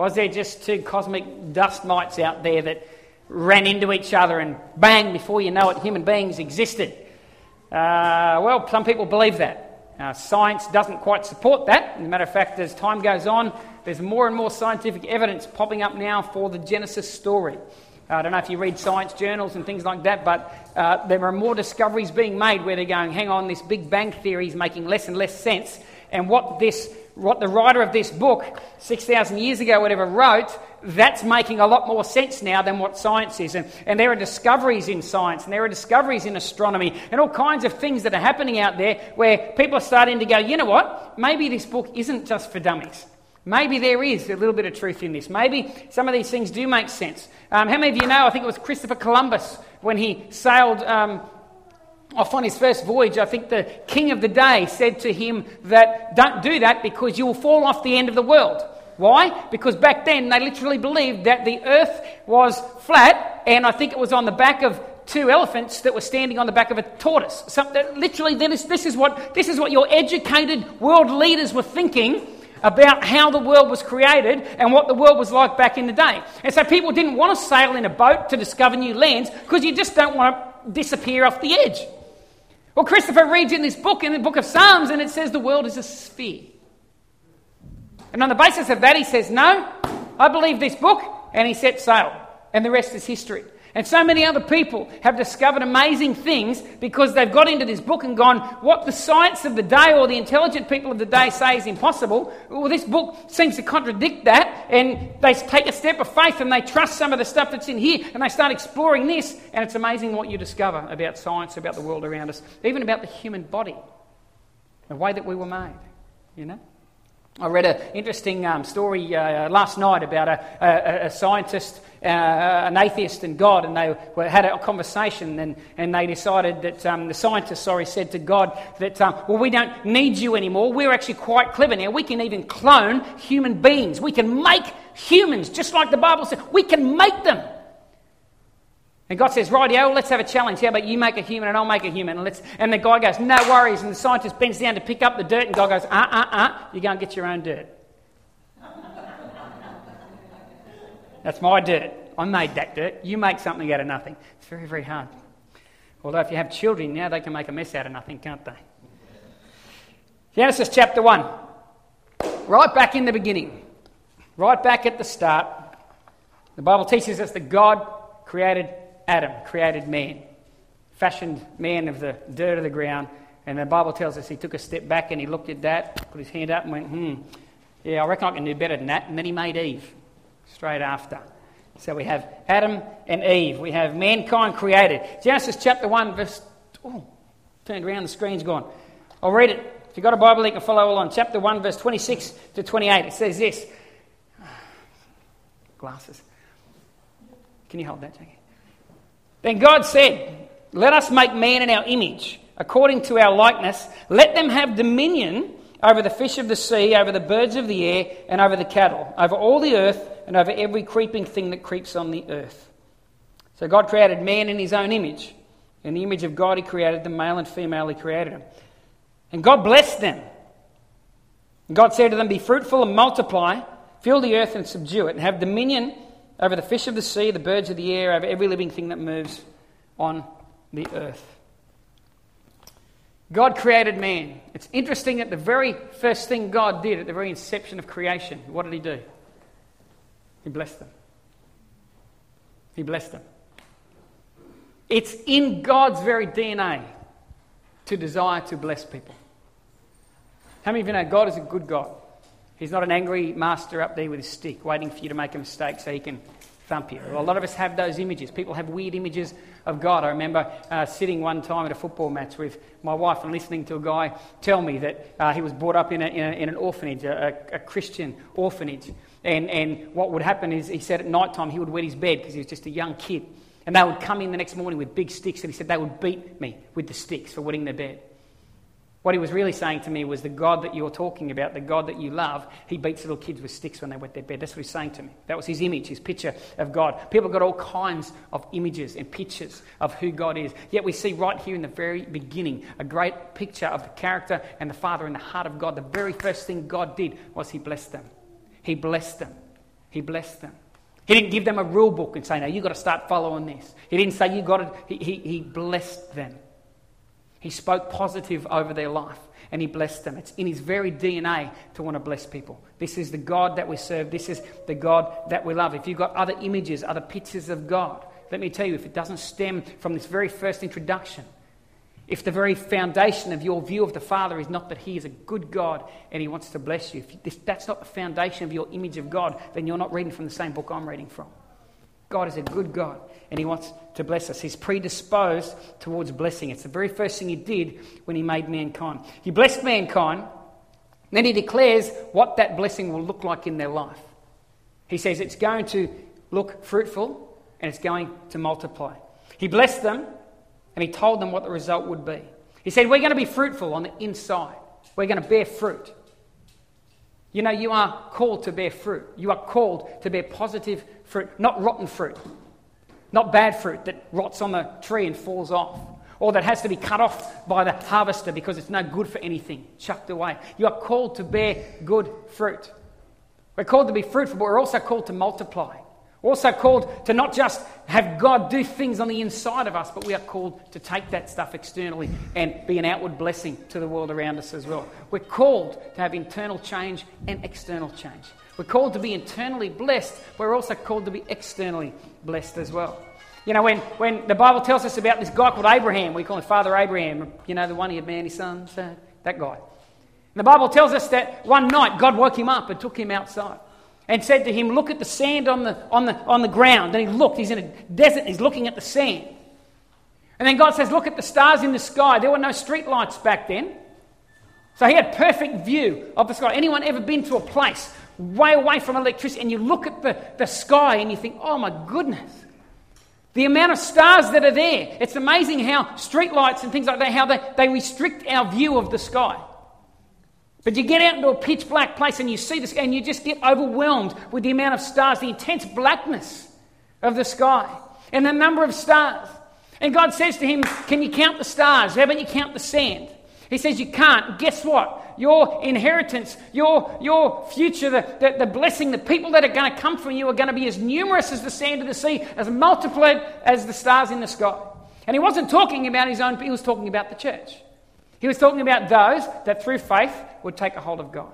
Was there just two cosmic dust mites out there that ran into each other and bang, before you know it, human beings existed? Uh, well, some people believe that. Uh, science doesn't quite support that. As a matter of fact, as time goes on, there's more and more scientific evidence popping up now for the Genesis story. Uh, I don't know if you read science journals and things like that, but uh, there are more discoveries being made where they're going, hang on, this Big Bang theory is making less and less sense. And what this what the writer of this book, 6,000 years ago, whatever, wrote, that's making a lot more sense now than what science is. And, and there are discoveries in science, and there are discoveries in astronomy, and all kinds of things that are happening out there where people are starting to go, you know what? Maybe this book isn't just for dummies. Maybe there is a little bit of truth in this. Maybe some of these things do make sense. Um, how many of you know? I think it was Christopher Columbus when he sailed um, off on his first voyage, I think the king of the day said to him that don't do that because you will fall off the end of the world. Why? Because back then they literally believed that the earth was flat, and I think it was on the back of two elephants that were standing on the back of a tortoise. So, literally, this, this, is what, this is what your educated world leaders were thinking about how the world was created and what the world was like back in the day. And so people didn't want to sail in a boat to discover new lands because you just don't want to disappear off the edge. Well, Christopher reads in this book, in the book of Psalms, and it says the world is a sphere. And on the basis of that, he says, No, I believe this book, and he sets sail. And the rest is history. And so many other people have discovered amazing things because they've got into this book and gone, what the science of the day or the intelligent people of the day say is impossible. Well, this book seems to contradict that. And they take a step of faith and they trust some of the stuff that's in here and they start exploring this. And it's amazing what you discover about science, about the world around us, even about the human body, the way that we were made, you know? I read an interesting um, story uh, last night about a, a, a scientist, uh, an atheist, and God, and they were, had a conversation, and, and they decided that um, the scientist, sorry, said to God that, um, well, we don't need you anymore. We're actually quite clever now. We can even clone human beings. We can make humans, just like the Bible says. We can make them. And God says, Rightio, let's have a challenge. How about you make a human and I'll make a human? And, let's, and the guy goes, No worries. And the scientist bends down to pick up the dirt, and God goes, Uh uh uh, you go and get your own dirt. That's my dirt. I made that dirt. You make something out of nothing. It's very, very hard. Although, if you have children now, they can make a mess out of nothing, can't they? Genesis chapter 1. Right back in the beginning, right back at the start, the Bible teaches us that God created Adam created man, fashioned man of the dirt of the ground. And the Bible tells us he took a step back and he looked at that, put his hand up and went, hmm, yeah, I reckon I can do better than that. And then he made Eve straight after. So we have Adam and Eve. We have mankind created. Genesis chapter 1, verse. Oh, turned around, the screen's gone. I'll read it. If you've got a Bible, you can follow along. Chapter 1, verse 26 to 28. It says this. Glasses. Can you hold that, Jackie? Then God said, Let us make man in our image, according to our likeness. Let them have dominion over the fish of the sea, over the birds of the air, and over the cattle, over all the earth, and over every creeping thing that creeps on the earth. So God created man in his own image. In the image of God, he created them, male and female, he created them. And God blessed them. And God said to them, Be fruitful and multiply, fill the earth and subdue it, and have dominion over the fish of the sea, the birds of the air, over every living thing that moves on the earth. God created man. It's interesting that the very first thing God did at the very inception of creation, what did He do? He blessed them. He blessed them. It's in God's very DNA to desire to bless people. How many of you know God is a good God? He's not an angry master up there with his stick waiting for you to make a mistake so he can thump you. A lot of us have those images. People have weird images of God. I remember uh, sitting one time at a football match with my wife and listening to a guy tell me that uh, he was brought up in, a, in, a, in an orphanage, a, a, Christian orphanage. And, and what would happen is he said at night time he would wet his bed because he was just a young kid. And they would come in the next morning with big sticks, and he said they would beat me with the sticks for wetting their bed. What he was really saying to me was the God that you're talking about, the God that you love, he beats little kids with sticks when they wet their bed. That's what he's saying to me. That was his image, his picture of God. People got all kinds of images and pictures of who God is. Yet we see right here in the very beginning a great picture of the character and the Father and the heart of God. The very first thing God did was he blessed them. He blessed them. He blessed them. He didn't give them a rule book and say, now you've got to start following this. He didn't say, you got to, he, he, he blessed them. He spoke positive over their life and he blessed them. It's in his very DNA to want to bless people. This is the God that we serve. This is the God that we love. If you've got other images, other pictures of God, let me tell you, if it doesn't stem from this very first introduction, if the very foundation of your view of the Father is not that He is a good God and He wants to bless you, if that's not the foundation of your image of God, then you're not reading from the same book I'm reading from. God is a good God and He wants to bless us. He's predisposed towards blessing. It's the very first thing He did when He made mankind. He blessed mankind, then He declares what that blessing will look like in their life. He says it's going to look fruitful and it's going to multiply. He blessed them and He told them what the result would be. He said, We're going to be fruitful on the inside, we're going to bear fruit. You know, you are called to bear fruit. You are called to bear positive fruit, not rotten fruit, not bad fruit that rots on the tree and falls off, or that has to be cut off by the harvester because it's no good for anything, chucked away. You are called to bear good fruit. We're called to be fruitful, but we're also called to multiply. We're also called to not just have God do things on the inside of us, but we are called to take that stuff externally and be an outward blessing to the world around us as well. We're called to have internal change and external change. We're called to be internally blessed, but we're also called to be externally blessed as well. You know, when, when the Bible tells us about this guy called Abraham, we call him Father Abraham, you know, the one he had many sons, uh, that guy. And the Bible tells us that one night God woke him up and took him outside and said to him, Look at the sand on the, on the, on the ground. And he looked, he's in a desert, he's looking at the sand. And then God says, Look at the stars in the sky. There were no streetlights back then. So he had perfect view of the sky. Anyone ever been to a place way away from electricity and you look at the, the sky and you think, oh my goodness, the amount of stars that are there. It's amazing how streetlights and things like that, how they, they restrict our view of the sky. But you get out into a pitch black place and you see this, and you just get overwhelmed with the amount of stars, the intense blackness of the sky, and the number of stars. And God says to him, Can you count the stars? How about you count the sand? He says, You can't. Guess what? Your inheritance, your, your future, the, the, the blessing, the people that are going to come from you are going to be as numerous as the sand of the sea, as multiplied as the stars in the sky. And he wasn't talking about his own, he was talking about the church. He was talking about those that through faith would take a hold of God.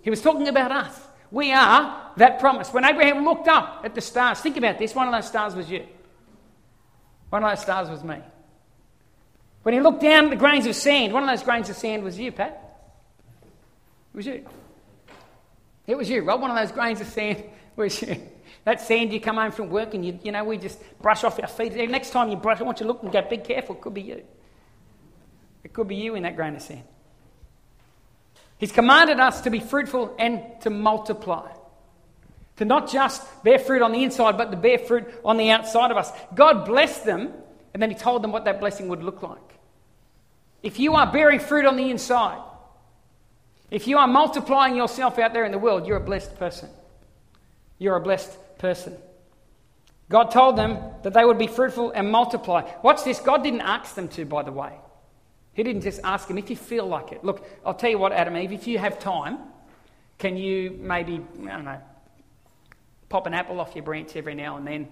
He was talking about us. We are that promise. When Abraham looked up at the stars, think about this one of those stars was you. One of those stars was me. When he looked down at the grains of sand, one of those grains of sand was you, Pat. It was you. It was you, Rob. One of those grains of sand was you. That sand you come home from work and you, you know, we just brush off our feet. Next time you brush, I want you to look and go, be careful, it could be you. It could be you in that grain of sand. He's commanded us to be fruitful and to multiply. To not just bear fruit on the inside, but to bear fruit on the outside of us. God blessed them, and then He told them what that blessing would look like. If you are bearing fruit on the inside, if you are multiplying yourself out there in the world, you're a blessed person. You're a blessed person. God told them that they would be fruitful and multiply. Watch this. God didn't ask them to, by the way. He didn't just ask them if you feel like it. Look, I'll tell you what, Adam Eve, if you have time, can you maybe, I don't know, pop an apple off your branch every now and then?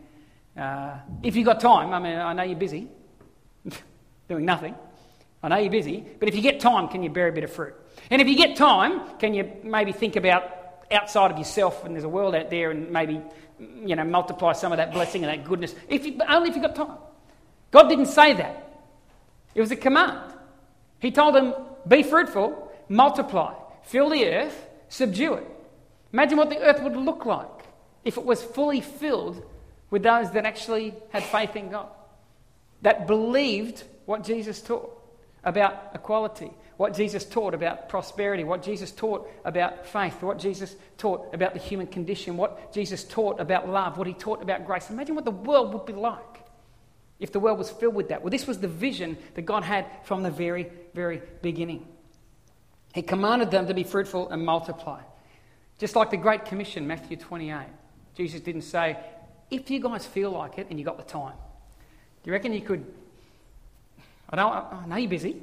Uh, if you've got time, I mean, I know you're busy doing nothing. I know you're busy, but if you get time, can you bear a bit of fruit? And if you get time, can you maybe think about outside of yourself and there's a world out there and maybe, you know, multiply some of that blessing and that goodness, if you, only if you've got time. God didn't say that. It was a command. He told them, be fruitful, multiply, fill the earth, subdue it. Imagine what the earth would look like if it was fully filled with those that actually had faith in God, that believed what Jesus taught about equality, what Jesus taught about prosperity, what Jesus taught about faith, what Jesus taught about the human condition, what Jesus taught about love, what he taught about grace. Imagine what the world would be like if the world was filled with that. Well, this was the vision that God had from the very, very beginning. He commanded them to be fruitful and multiply. Just like the Great Commission, Matthew 28. Jesus didn't say, if you guys feel like it and you got the time, do you reckon you could? I, don't, I know you're busy.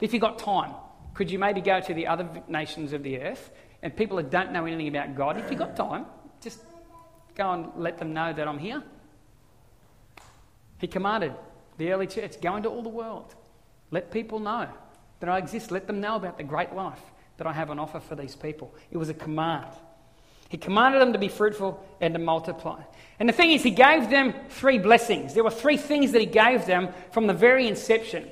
If you've got time, could you maybe go to the other nations of the earth and people that don't know anything about God, if you've got time, just go and let them know that I'm here? He commanded the early church, go into all the world. Let people know that I exist. Let them know about the great life that I have on offer for these people. It was a command. He commanded them to be fruitful and to multiply. And the thing is, he gave them three blessings. There were three things that he gave them from the very inception.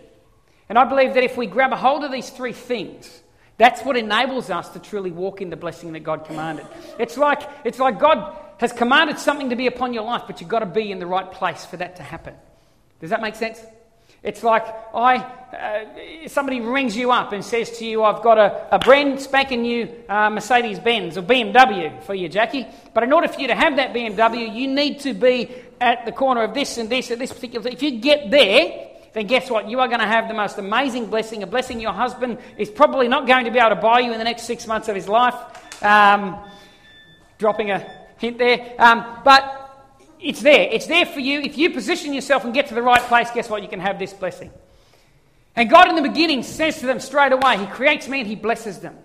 And I believe that if we grab a hold of these three things, that's what enables us to truly walk in the blessing that God commanded. It's like, it's like God has commanded something to be upon your life, but you've got to be in the right place for that to happen. Does that make sense? It's like I, uh, somebody rings you up and says to you, I've got a, a brand spanking new uh, Mercedes Benz or BMW for you, Jackie. But in order for you to have that BMW, you need to be at the corner of this and this at this particular. If you get there, then guess what? You are going to have the most amazing blessing. A blessing your husband is probably not going to be able to buy you in the next six months of his life. Um, dropping a hint there. Um, but it's there. It's there for you. If you position yourself and get to the right place, guess what? You can have this blessing. And God in the beginning says to them straight away, He creates man, He blesses them.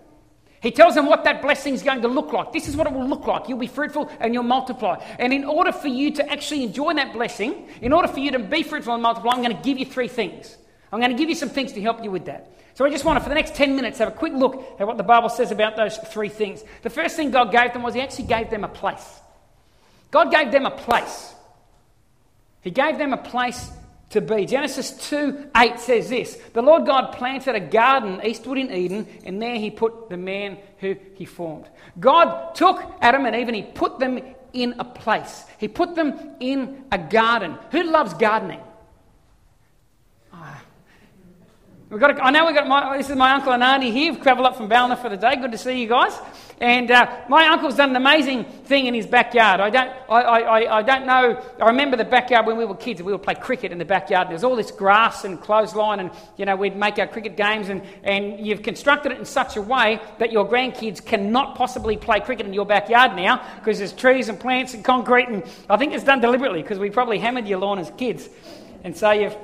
He tells them what that blessing is going to look like. This is what it will look like. You'll be fruitful and you'll multiply. And in order for you to actually enjoy that blessing, in order for you to be fruitful and multiply, I'm going to give you three things. I'm going to give you some things to help you with that. So I just want to, for the next 10 minutes, have a quick look at what the Bible says about those three things. The first thing God gave them was He actually gave them a place. God gave them a place. He gave them a place to be. Genesis 2 8 says this The Lord God planted a garden eastward in Eden, and there he put the man who he formed. God took Adam and Eve and he put them in a place. He put them in a garden. Who loves gardening? We've got a, I know we've got my, this is my uncle and auntie here. We've travelled up from Ballina for the day. Good to see you guys. And uh, my uncle's done an amazing thing in his backyard. I don't, I, I, I don't know. I remember the backyard when we were kids. We would play cricket in the backyard. There's all this grass and clothesline, and you know we'd make our cricket games. And, and you've constructed it in such a way that your grandkids cannot possibly play cricket in your backyard now because there's trees and plants and concrete. And I think it's done deliberately because we probably hammered your lawn as kids. And so you've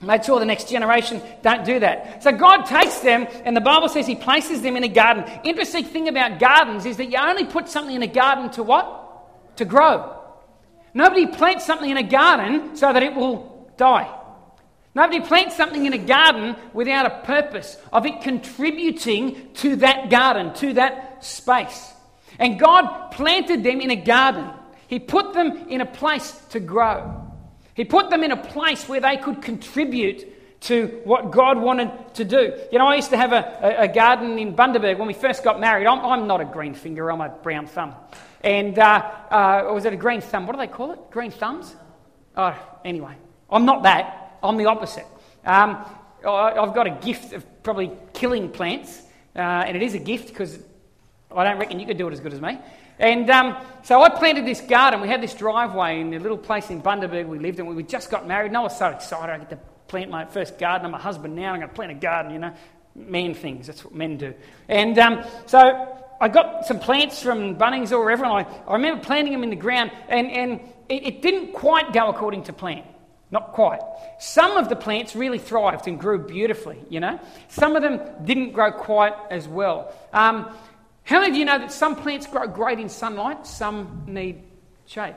Made sure the next generation don't do that. So God takes them, and the Bible says He places them in a garden. Interesting thing about gardens is that you only put something in a garden to what? To grow. Nobody plants something in a garden so that it will die. Nobody plants something in a garden without a purpose of it contributing to that garden, to that space. And God planted them in a garden. He put them in a place to grow. He put them in a place where they could contribute to what God wanted to do. You know, I used to have a, a, a garden in Bundaberg when we first got married. I'm, I'm, not a green finger, I'm a brown thumb. And, uh, uh, was it a green thumb? What do they call it? Green thumbs? Oh, anyway, I'm not that. I'm the opposite. Um, I've got a gift of probably killing plants, uh, and it is a gift because I don't reckon you could do it as good as me. And um, so I planted this garden. We had this driveway in the little place in Bundaberg we lived in. We just got married, and I was so excited. I get to plant my first garden. I'm a husband now. I'm going to plant a garden, you know. Man things. That's what men do. And um, so I got some plants from Bunnings or wherever, and I, I remember planting them in the ground, and, and it, it didn't quite go according to plan. Not quite. Some of the plants really thrived and grew beautifully, you know. Some of them didn't grow quite as well. Um, how many of you know that some plants grow great in sunlight, some need shade?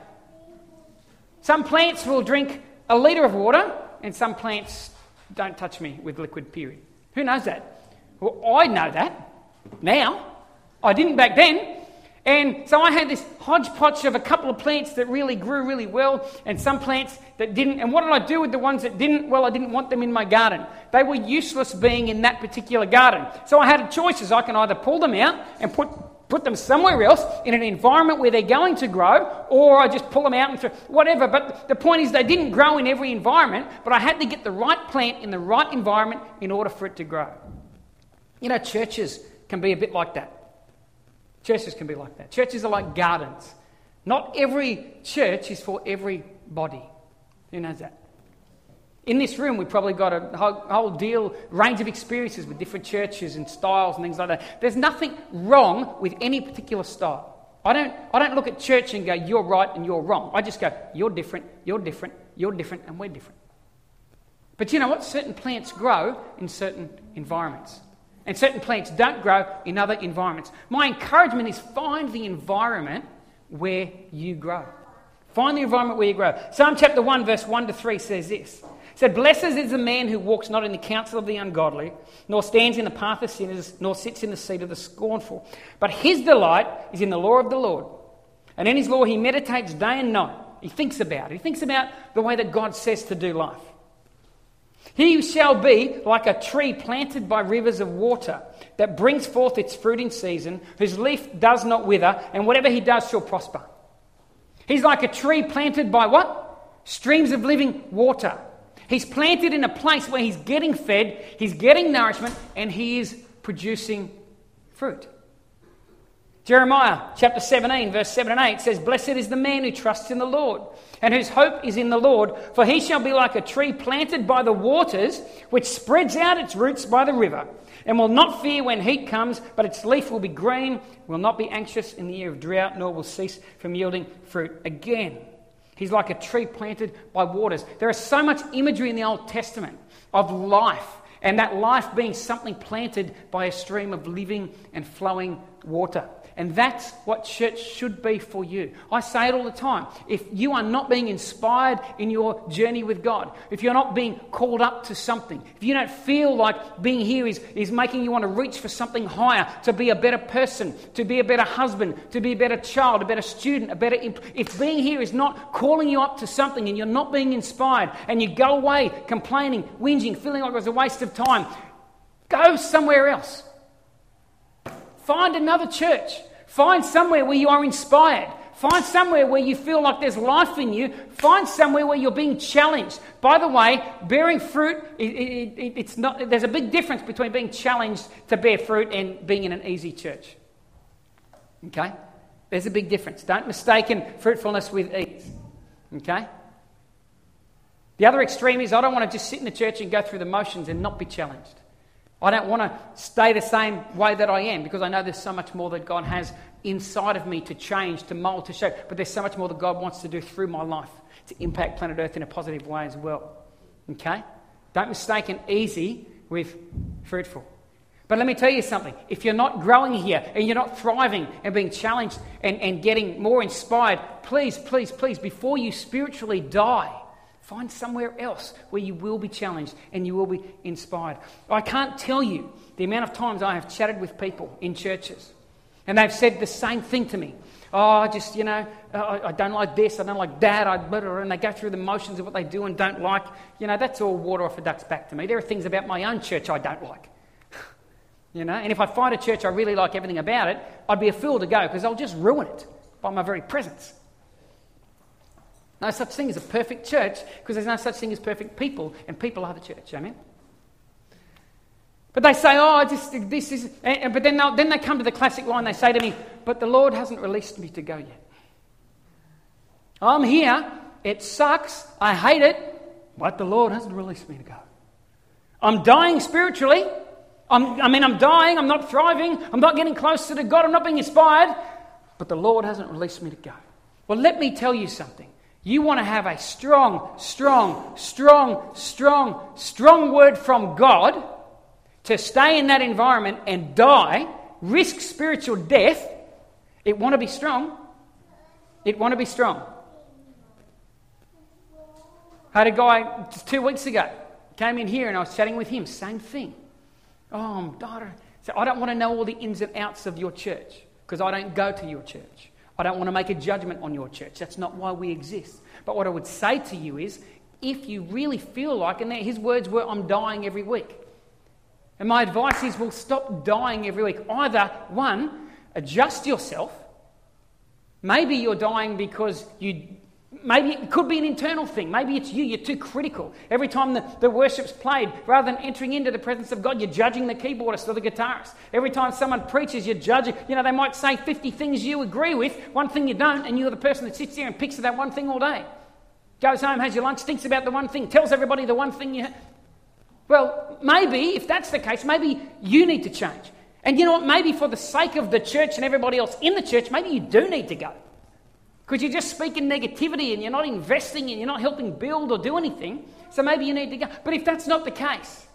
Some plants will drink a litre of water, and some plants don't touch me with liquid, period. Who knows that? Well, I know that now. I didn't back then. And so I had this hodgepodge of a couple of plants that really grew really well, and some plants that didn't. And what did I do with the ones that didn't? Well, I didn't want them in my garden. They were useless being in that particular garden. So I had a choice: choices. I can either pull them out and put, put them somewhere else in an environment where they're going to grow, or I just pull them out and throw, whatever. But the point is, they didn't grow in every environment, but I had to get the right plant in the right environment in order for it to grow. You know, churches can be a bit like that. Churches can be like that. Churches are like gardens. Not every church is for everybody. Who knows that? In this room, we've probably got a whole, deal, range of experiences with different churches and styles and things like that. There's nothing wrong with any particular style. I don't, I don't look at church and go, you're right and you're wrong. I just go, you're different, you're different, you're different, and we're different. But you know what? Certain plants grow in certain environments. And certain plants don't grow in other environments. My encouragement is find the environment where you grow. Find the environment where you grow. Psalm chapter 1, verse 1 to 3 says this. It said, Blessed is the man who walks not in the counsel of the ungodly, nor stands in the path of sinners, nor sits in the seat of the scornful. But his delight is in the law of the Lord. And in his law he meditates day and night. He thinks about it. He thinks about the way that God says to do life. He shall be like a tree planted by rivers of water that brings forth its fruit in season, whose leaf does not wither, and whatever he does shall prosper. He's like a tree planted by what? Streams of living water. He's planted in a place where he's getting fed, he's getting nourishment, and he is producing fruit. Jeremiah chapter 17, verse 7 and 8 says, Blessed is the man who trusts in the Lord and whose hope is in the Lord, for he shall be like a tree planted by the waters, which spreads out its roots by the river, and will not fear when heat comes, but its leaf will be green, will not be anxious in the year of drought, nor will cease from yielding fruit again. He's like a tree planted by waters. There is so much imagery in the Old Testament of life, and that life being something planted by a stream of living and flowing water. And that's what church should be for you. I say it all the time. If you are not being inspired in your journey with God, if you're not being called up to something, if you don't feel like being here is, is making you want to reach for something higher, to be a better person, to be a better husband, to be a better child, a better student, a better. Imp- if being here is not calling you up to something and you're not being inspired and you go away complaining, whinging, feeling like it was a waste of time, go somewhere else. Find another church. Find somewhere where you are inspired. Find somewhere where you feel like there's life in you. Find somewhere where you're being challenged. By the way, bearing fruit, it, it, it's not, there's a big difference between being challenged to bear fruit and being in an easy church. Okay? There's a big difference. Don't mistake fruitfulness with ease. Okay? The other extreme is I don't want to just sit in the church and go through the motions and not be challenged. I don't want to stay the same way that I am because I know there's so much more that God has inside of me to change, to mold, to shape. But there's so much more that God wants to do through my life to impact planet Earth in a positive way as well. Okay? Don't mistake an easy with fruitful. But let me tell you something. If you're not growing here and you're not thriving and being challenged and, and getting more inspired, please, please, please, before you spiritually die, Find somewhere else where you will be challenged and you will be inspired. I can't tell you the amount of times I have chatted with people in churches and they've said the same thing to me. Oh, I just, you know, I, I don't like this, I don't like that, I, better, and they go through the motions of what they do and don't like. You know, that's all water off a duck's back to me. There are things about my own church I don't like. you know, and if I find a church I really like everything about it, I'd be a fool to go because I'll just ruin it by my very presence. No such thing as a perfect church because there's no such thing as perfect people, and people are the church. Amen? But they say, oh, I just this is. And, but then, then they come to the classic line. They say to me, but the Lord hasn't released me to go yet. I'm here. It sucks. I hate it. But the Lord hasn't released me to go. I'm dying spiritually. I'm, I mean, I'm dying. I'm not thriving. I'm not getting closer to God. I'm not being inspired. But the Lord hasn't released me to go. Well, let me tell you something. You want to have a strong, strong, strong, strong, strong word from God to stay in that environment and die, risk spiritual death. It want to be strong. It want to be strong. I had a guy just two weeks ago came in here and I was chatting with him. Same thing. Oh, I'm daughter. So I don't want to know all the ins and outs of your church because I don't go to your church. I don't want to make a judgment on your church. That's not why we exist. But what I would say to you is if you really feel like, and his words were, I'm dying every week. And my advice is, well, stop dying every week. Either, one, adjust yourself. Maybe you're dying because you Maybe it could be an internal thing. Maybe it's you. You're too critical. Every time the, the worship's played, rather than entering into the presence of God, you're judging the keyboardist or the guitarist. Every time someone preaches, you're judging. You know, they might say 50 things you agree with, one thing you don't, and you're the person that sits there and picks at that one thing all day. Goes home, has your lunch, thinks about the one thing, tells everybody the one thing you. Well, maybe, if that's the case, maybe you need to change. And you know what? Maybe for the sake of the church and everybody else in the church, maybe you do need to go. Because you're just speaking negativity and you're not investing and you're not helping build or do anything. So maybe you need to go. But if that's not the case,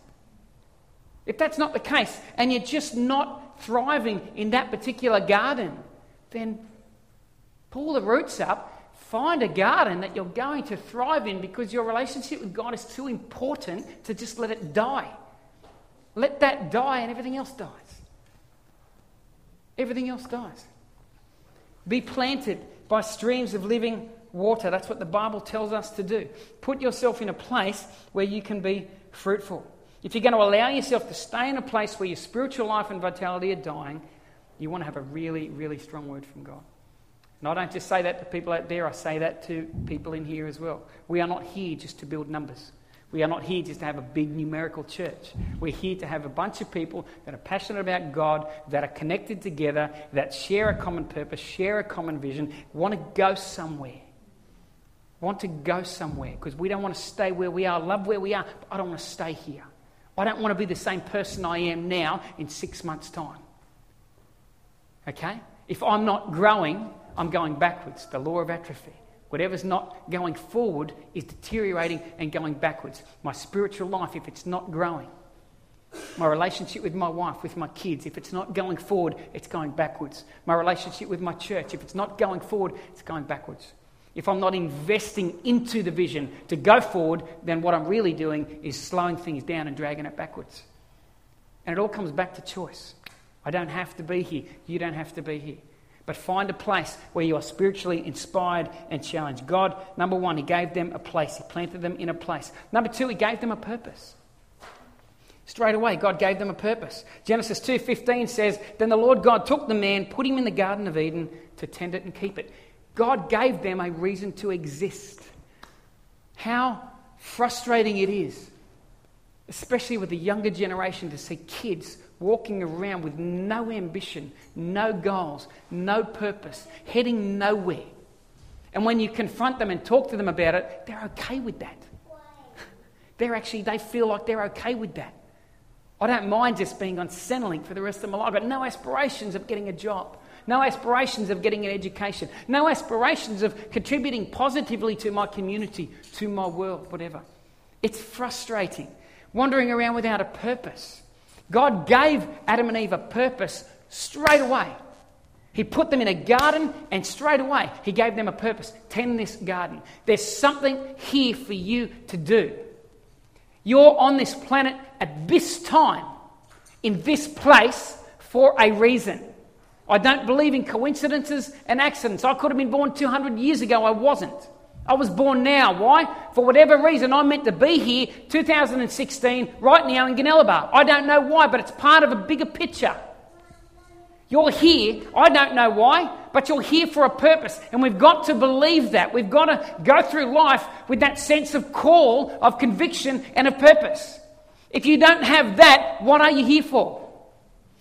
if that's not the case and you're just not thriving in that particular garden, then Pull the roots up. Find a garden that you're going to thrive in because your relationship with God is too important to just let it die. Let that die and everything else dies. Everything else dies. Be planted by streams of living water. That's what the Bible tells us to do. Put yourself in a place where you can be fruitful. If you're going to allow yourself to stay in a place where your spiritual life and vitality are dying, you want to have a really, really strong word from God. And I don't just say that to people out there, I say that to people in here as well. We are not here just to build numbers. We are not here just to have a big numerical church. We're here to have a bunch of people that are passionate about God, that are connected together, that share a common purpose, share a common vision, want to go somewhere. Want to go somewhere because we don't want to stay where we are, love where we are, but I don't want to stay here. I don't want to be the same person I am now in six months' time. Okay? If I'm not growing, I'm going backwards. The law of atrophy. Whatever's not going forward is deteriorating and going backwards. My spiritual life, if it's not growing, my relationship with my wife, with my kids, if it's not going forward, it's going backwards. My relationship with my church, if it's not going forward, it's going backwards. If I'm not investing into the vision to go forward, then what I'm really doing is slowing things down and dragging it backwards. And it all comes back to choice. I don't have to be here. You don't have to be here. But find a place where you are spiritually inspired and challenged. God, number one, He gave them a place. He planted them in a place. Number two, He gave them a purpose. Straight away, God gave them a purpose. Genesis 2:15 says, "Then the Lord God took the man, put him in the garden of Eden to tend it and keep it." God gave them a reason to exist. How frustrating it is, especially with the younger generation, to see kids walking around with no ambition, no goals, no purpose, heading nowhere. And when you confront them and talk to them about it, they're okay with that. They're actually, they feel like they're okay with that. I don't mind just being on Centrelink for the rest of my life. I've got no aspirations of getting a job, no aspirations of getting an education, no aspirations of contributing positively to my community, to my world, whatever. It's frustrating, wandering around without a purpose. God gave Adam and Eve a purpose straight away. He put them in a garden and straight away he gave them a purpose. Tend this garden. There's something here for you to do. You're on this planet at this time, in this place, for a reason. I don't believe in coincidences and accidents. I could have been born 200 years ago, I wasn't. I was born now. Why? For whatever reason, I'm meant to be here 2016, right now in Goonellabah. I don't know why, but it's part of a bigger picture. You're here, I don't know why, but you're here for a purpose. And we've got to believe that. We've got to go through life with that sense of call, of conviction, and of purpose. If you don't have that, what are you here for?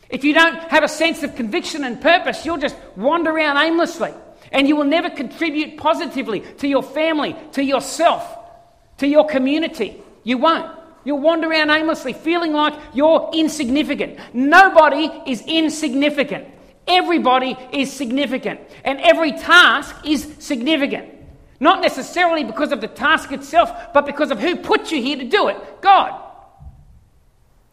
If you don't have a sense of conviction and purpose, you'll just wander around aimlessly. And you will never contribute positively to your family, to yourself, to your community. You won't. You'll wander around aimlessly feeling like you're insignificant. Nobody is insignificant. Everybody is significant. And every task is significant. Not necessarily because of the task itself, but because of who put you here to do it God.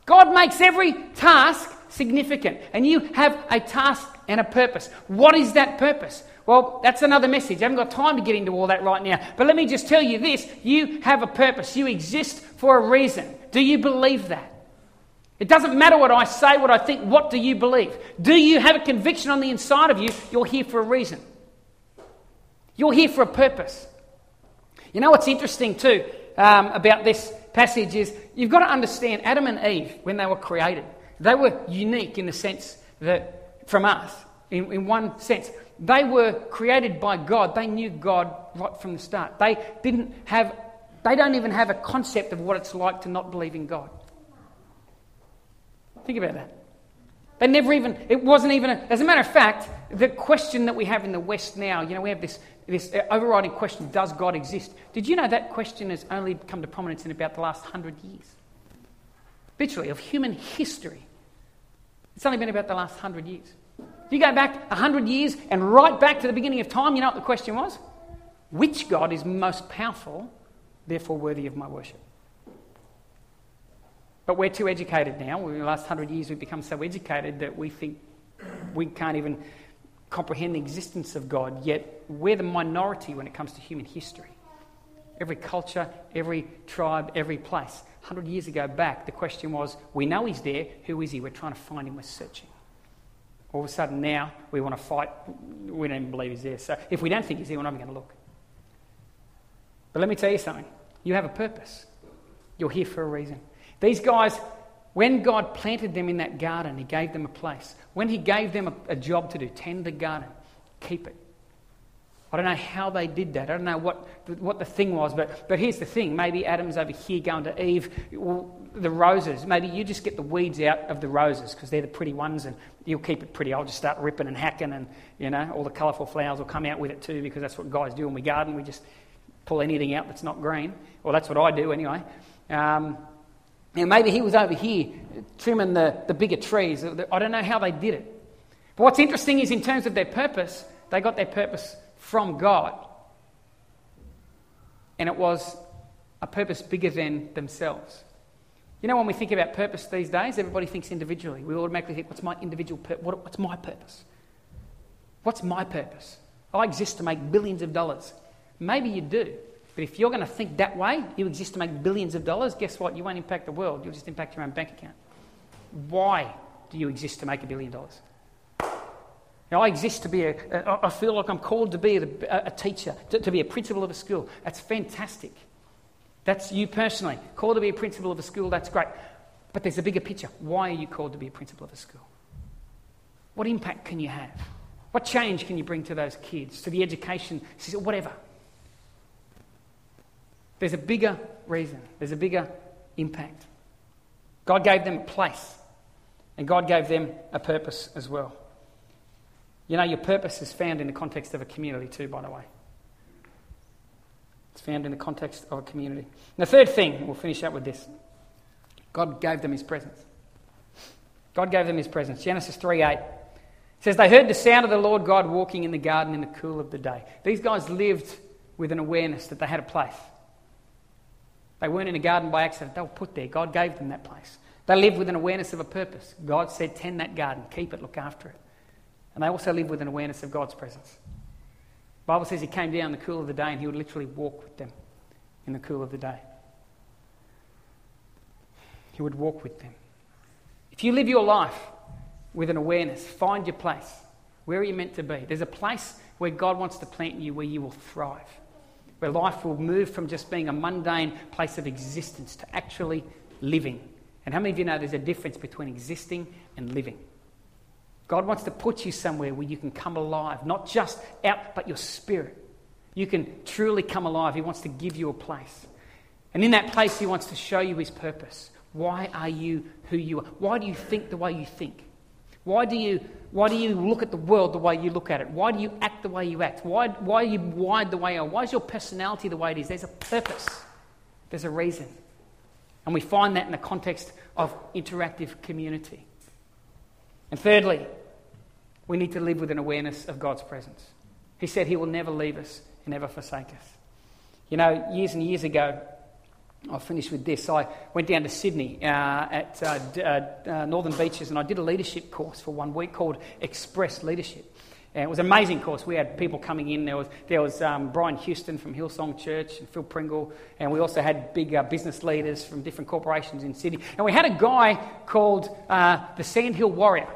God makes every task significant. And you have a task and a purpose. What is that purpose? Well, that's another message. I haven't got time to get into all that right now. But let me just tell you this you have a purpose, you exist for a reason. Do you believe that? It doesn't matter what I say, what I think, what do you believe? Do you have a conviction on the inside of you? You're here for a reason. You're here for a purpose. You know what's interesting too um, about this passage is you've got to understand Adam and Eve, when they were created, they were unique in the sense that, from us, in, in one sense. They were created by God. They knew God right from the start. They didn't have, they don't even have a concept of what it's like to not believe in God. Think about that. They never even, it wasn't even, a, as a matter of fact, the question that we have in the West now, you know, we have this, this overriding question, does God exist? Did you know that question has only come to prominence in about the last hundred years? Literally, of human history. It's only been about the last hundred years. You go back 100 years and right back to the beginning of time, you know what the question was? Which God is most powerful, therefore worthy of my worship? But we're too educated now. In the last 100 years, we've become so educated that we think we can't even comprehend the existence of God, yet we're the minority when it comes to human history. Every culture, every tribe, every place. 100 years ago back, the question was we know he's there, who is he? We're trying to find him, we're searching. All of a sudden now, we want to fight, we don't even believe he's there. So if we don't think he's there, we're not even going to look. But let me tell you something you have a purpose, you're here for a reason. These guys, when God planted them in that garden, He gave them a place. When He gave them a, a job to do, tend the garden, keep it. I don't know how they did that. I don't know what, what the thing was, but, but here's the thing. Maybe Adam's over here going to Eve, well, the roses. Maybe you just get the weeds out of the roses because they're the pretty ones and you'll keep it pretty. I'll just start ripping and hacking and, you know, all the colourful flowers will come out with it too because that's what guys do when we garden. We just pull anything out that's not green. Well, that's what I do anyway. Um, and maybe he was over here trimming the, the bigger trees. I don't know how they did it. But what's interesting is, in terms of their purpose, they got their purpose from God. And it was a purpose bigger than themselves. You know, when we think about purpose these days, everybody thinks individually. We automatically think, what's my individual purpose? What, what's my purpose? What's my purpose? I exist to make billions of dollars. Maybe you do. But if you're going to think that way, you exist to make billions of dollars, guess what? You won't impact the world. You'll just impact your own bank account. Why do you exist to make a billion dollars? Now, I exist to be a, I feel like I'm called to be a, a teacher, to, to be a principal of a school. That's fantastic. That's you personally. Called to be a principal of a school, that's great. But there's a bigger picture. Why are you called to be a principal of a school? What impact can you have? What change can you bring to those kids, to the education, system, whatever? There's a bigger reason, there's a bigger impact. God gave them a place, and God gave them a purpose as well. You know, your purpose is found in the context of a community, too, by the way. It's found in the context of a community. And the third thing, we'll finish up with this God gave them his presence. God gave them his presence. Genesis 3 8 says, They heard the sound of the Lord God walking in the garden in the cool of the day. These guys lived with an awareness that they had a place. They weren't in a garden by accident, they were put there. God gave them that place. They lived with an awareness of a purpose. God said, Tend that garden, keep it, look after it. And they also lived with an awareness of God's presence. Bible says He came down in the cool of the day and He would literally walk with them in the cool of the day. He would walk with them. If you live your life with an awareness, find your place. Where are you meant to be? There's a place where God wants to plant you where you will thrive where life will move from just being a mundane place of existence to actually living. And how many of you know there's a difference between existing and living? God wants to put you somewhere where you can come alive, not just out, but your spirit. You can truly come alive. He wants to give you a place. And in that place, He wants to show you His purpose. Why are you who you are? Why do you think the way you think? Why do you, why do you look at the world the way you look at it? Why do you act the way you act? Why, why are you wired the way you are? Why is your personality the way it is? There's a purpose, there's a reason. And we find that in the context of interactive community. And thirdly, we need to live with an awareness of God's presence. He said He will never leave us and never forsake us. You know, years and years ago, I'll finish with this. I went down to Sydney uh, at uh, uh, uh, Northern Beaches and I did a leadership course for one week called Express Leadership. And it was an amazing course. We had people coming in. There was, there was um, Brian Houston from Hillsong Church and Phil Pringle. And we also had big uh, business leaders from different corporations in Sydney. And we had a guy called uh, the Sandhill Warrior.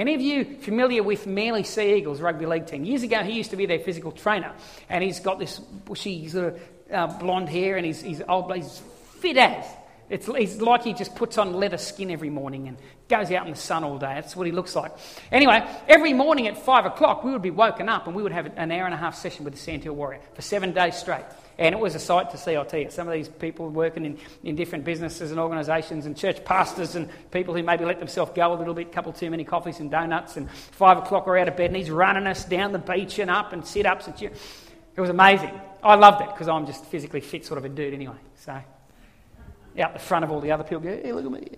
Any of you familiar with Manly Sea Eagles rugby league team? Years ago, he used to be their physical trainer. And he's got this bushy sort of uh, blonde hair and he's, he's, old, he's fit as. It's, it's like he just puts on leather skin every morning and goes out in the sun all day. That's what he looks like. Anyway, every morning at 5 o'clock, we would be woken up and we would have an hour and a half session with the Sandhill Warrior for seven days straight. And it was a sight to see, I'll tell you. Some of these people working in, in different businesses and organisations and church pastors and people who maybe let themselves go a little bit, a couple too many coffees and donuts, and 5 o'clock we're out of bed and he's running us down the beach and up and sit ups and. It was amazing. I loved it because I'm just physically fit sort of a dude anyway. So out the front of all the other people. Go, hey, look at me.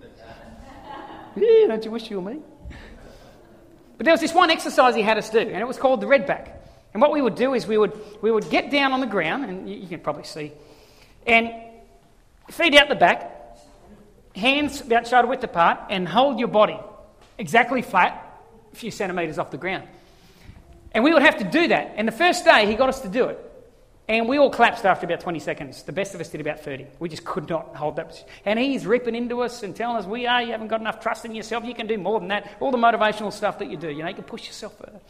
Yeah, don't you wish you were me? But there was this one exercise he had us do, and it was called the redback. And what we would do is we would, we would get down on the ground, and you, you can probably see, and feet out the back, hands about shoulder width apart, and hold your body exactly flat, a few centimetres off the ground. And we would have to do that. And the first day, he got us to do it. And we all collapsed after about 20 seconds. The best of us did about 30. We just could not hold that. And he's ripping into us and telling us, we are, you haven't got enough trust in yourself, you can do more than that. All the motivational stuff that you do, you know, you can push yourself further.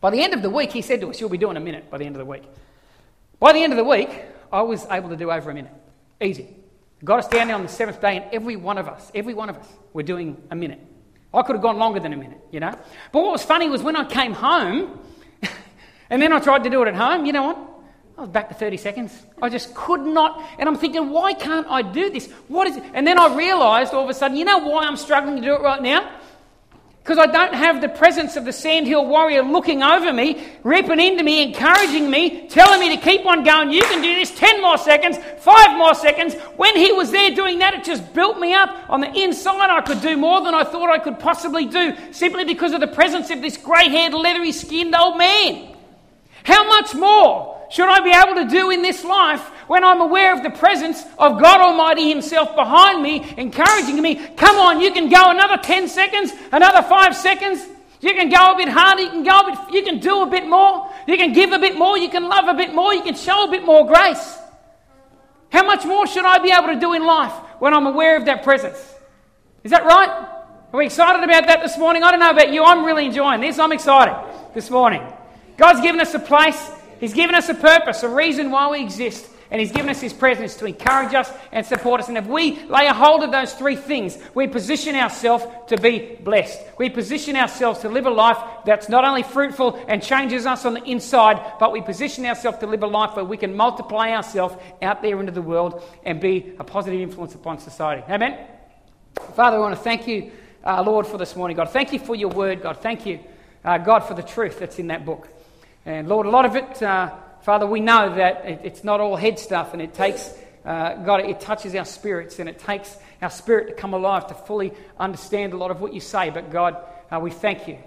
By the end of the week, he said to us, you'll be doing a minute by the end of the week. By the end of the week, I was able to do over a minute. Easy. Got us down there on the seventh day, and every one of us, every one of us, were doing a minute. I could have gone longer than a minute, you know. But what was funny was when I came home, and then I tried to do it at home, you know what? I was back to 30 seconds. I just could not. And I'm thinking, why can't I do this? What is it? And then I realized all of a sudden, you know why I'm struggling to do it right now? Because I don't have the presence of the Sandhill warrior looking over me, ripping into me, encouraging me, telling me to keep on going. You can do this 10 more seconds, 5 more seconds. When he was there doing that, it just built me up. On the inside, I could do more than I thought I could possibly do simply because of the presence of this grey haired, leathery skinned old man. How much more should I be able to do in this life when I'm aware of the presence of God Almighty Himself behind me, encouraging me? Come on, you can go another 10 seconds, another 5 seconds. You can go a bit harder, you can go a bit, you can do a bit more, you can give a bit more, you can love a bit more, you can show a bit more grace. How much more should I be able to do in life when I'm aware of that presence? Is that right? Are we excited about that this morning? I don't know about you. I'm really enjoying this. I'm excited this morning. God's given us a place He's given us a purpose, a reason why we exist. And He's given us His presence to encourage us and support us. And if we lay a hold of those three things, we position ourselves to be blessed. We position ourselves to live a life that's not only fruitful and changes us on the inside, but we position ourselves to live a life where we can multiply ourselves out there into the world and be a positive influence upon society. Amen? Father, I want to thank you, uh, Lord, for this morning. God, thank you for your word. God, thank you, uh, God, for the truth that's in that book. And Lord, a lot of it, uh, Father, we know that it's not all head stuff and it takes, uh, God, it touches our spirits and it takes our spirit to come alive to fully understand a lot of what you say. But God, uh, we thank you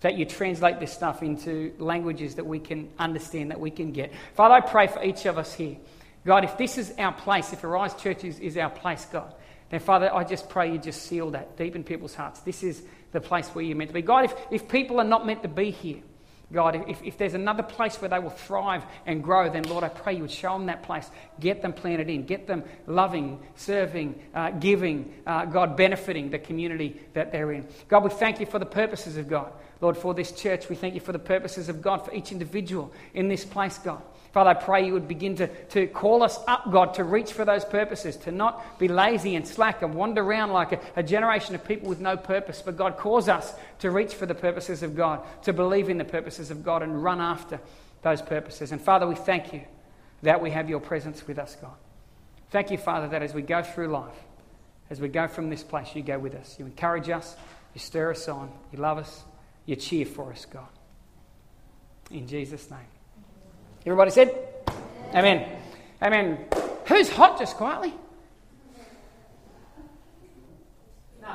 that you translate this stuff into languages that we can understand, that we can get. Father, I pray for each of us here. God, if this is our place, if Arise Church is, is our place, God, then Father, I just pray you just seal that deep in people's hearts. This is the place where you're meant to be. God, if, if people are not meant to be here, God, if, if there's another place where they will thrive and grow, then Lord, I pray you would show them that place. Get them planted in. Get them loving, serving, uh, giving, uh, God, benefiting the community that they're in. God, we thank you for the purposes of God. Lord, for this church, we thank you for the purposes of God for each individual in this place, God. Father, I pray you would begin to, to call us up, God, to reach for those purposes, to not be lazy and slack and wander around like a, a generation of people with no purpose. But God, cause us to reach for the purposes of God, to believe in the purposes of God and run after those purposes. And Father, we thank you that we have your presence with us, God. Thank you, Father, that as we go through life, as we go from this place, you go with us. You encourage us, you stir us on, you love us, you cheer for us, God. In Jesus' name. Everybody said? Amen. Amen. Who's hot just quietly? No,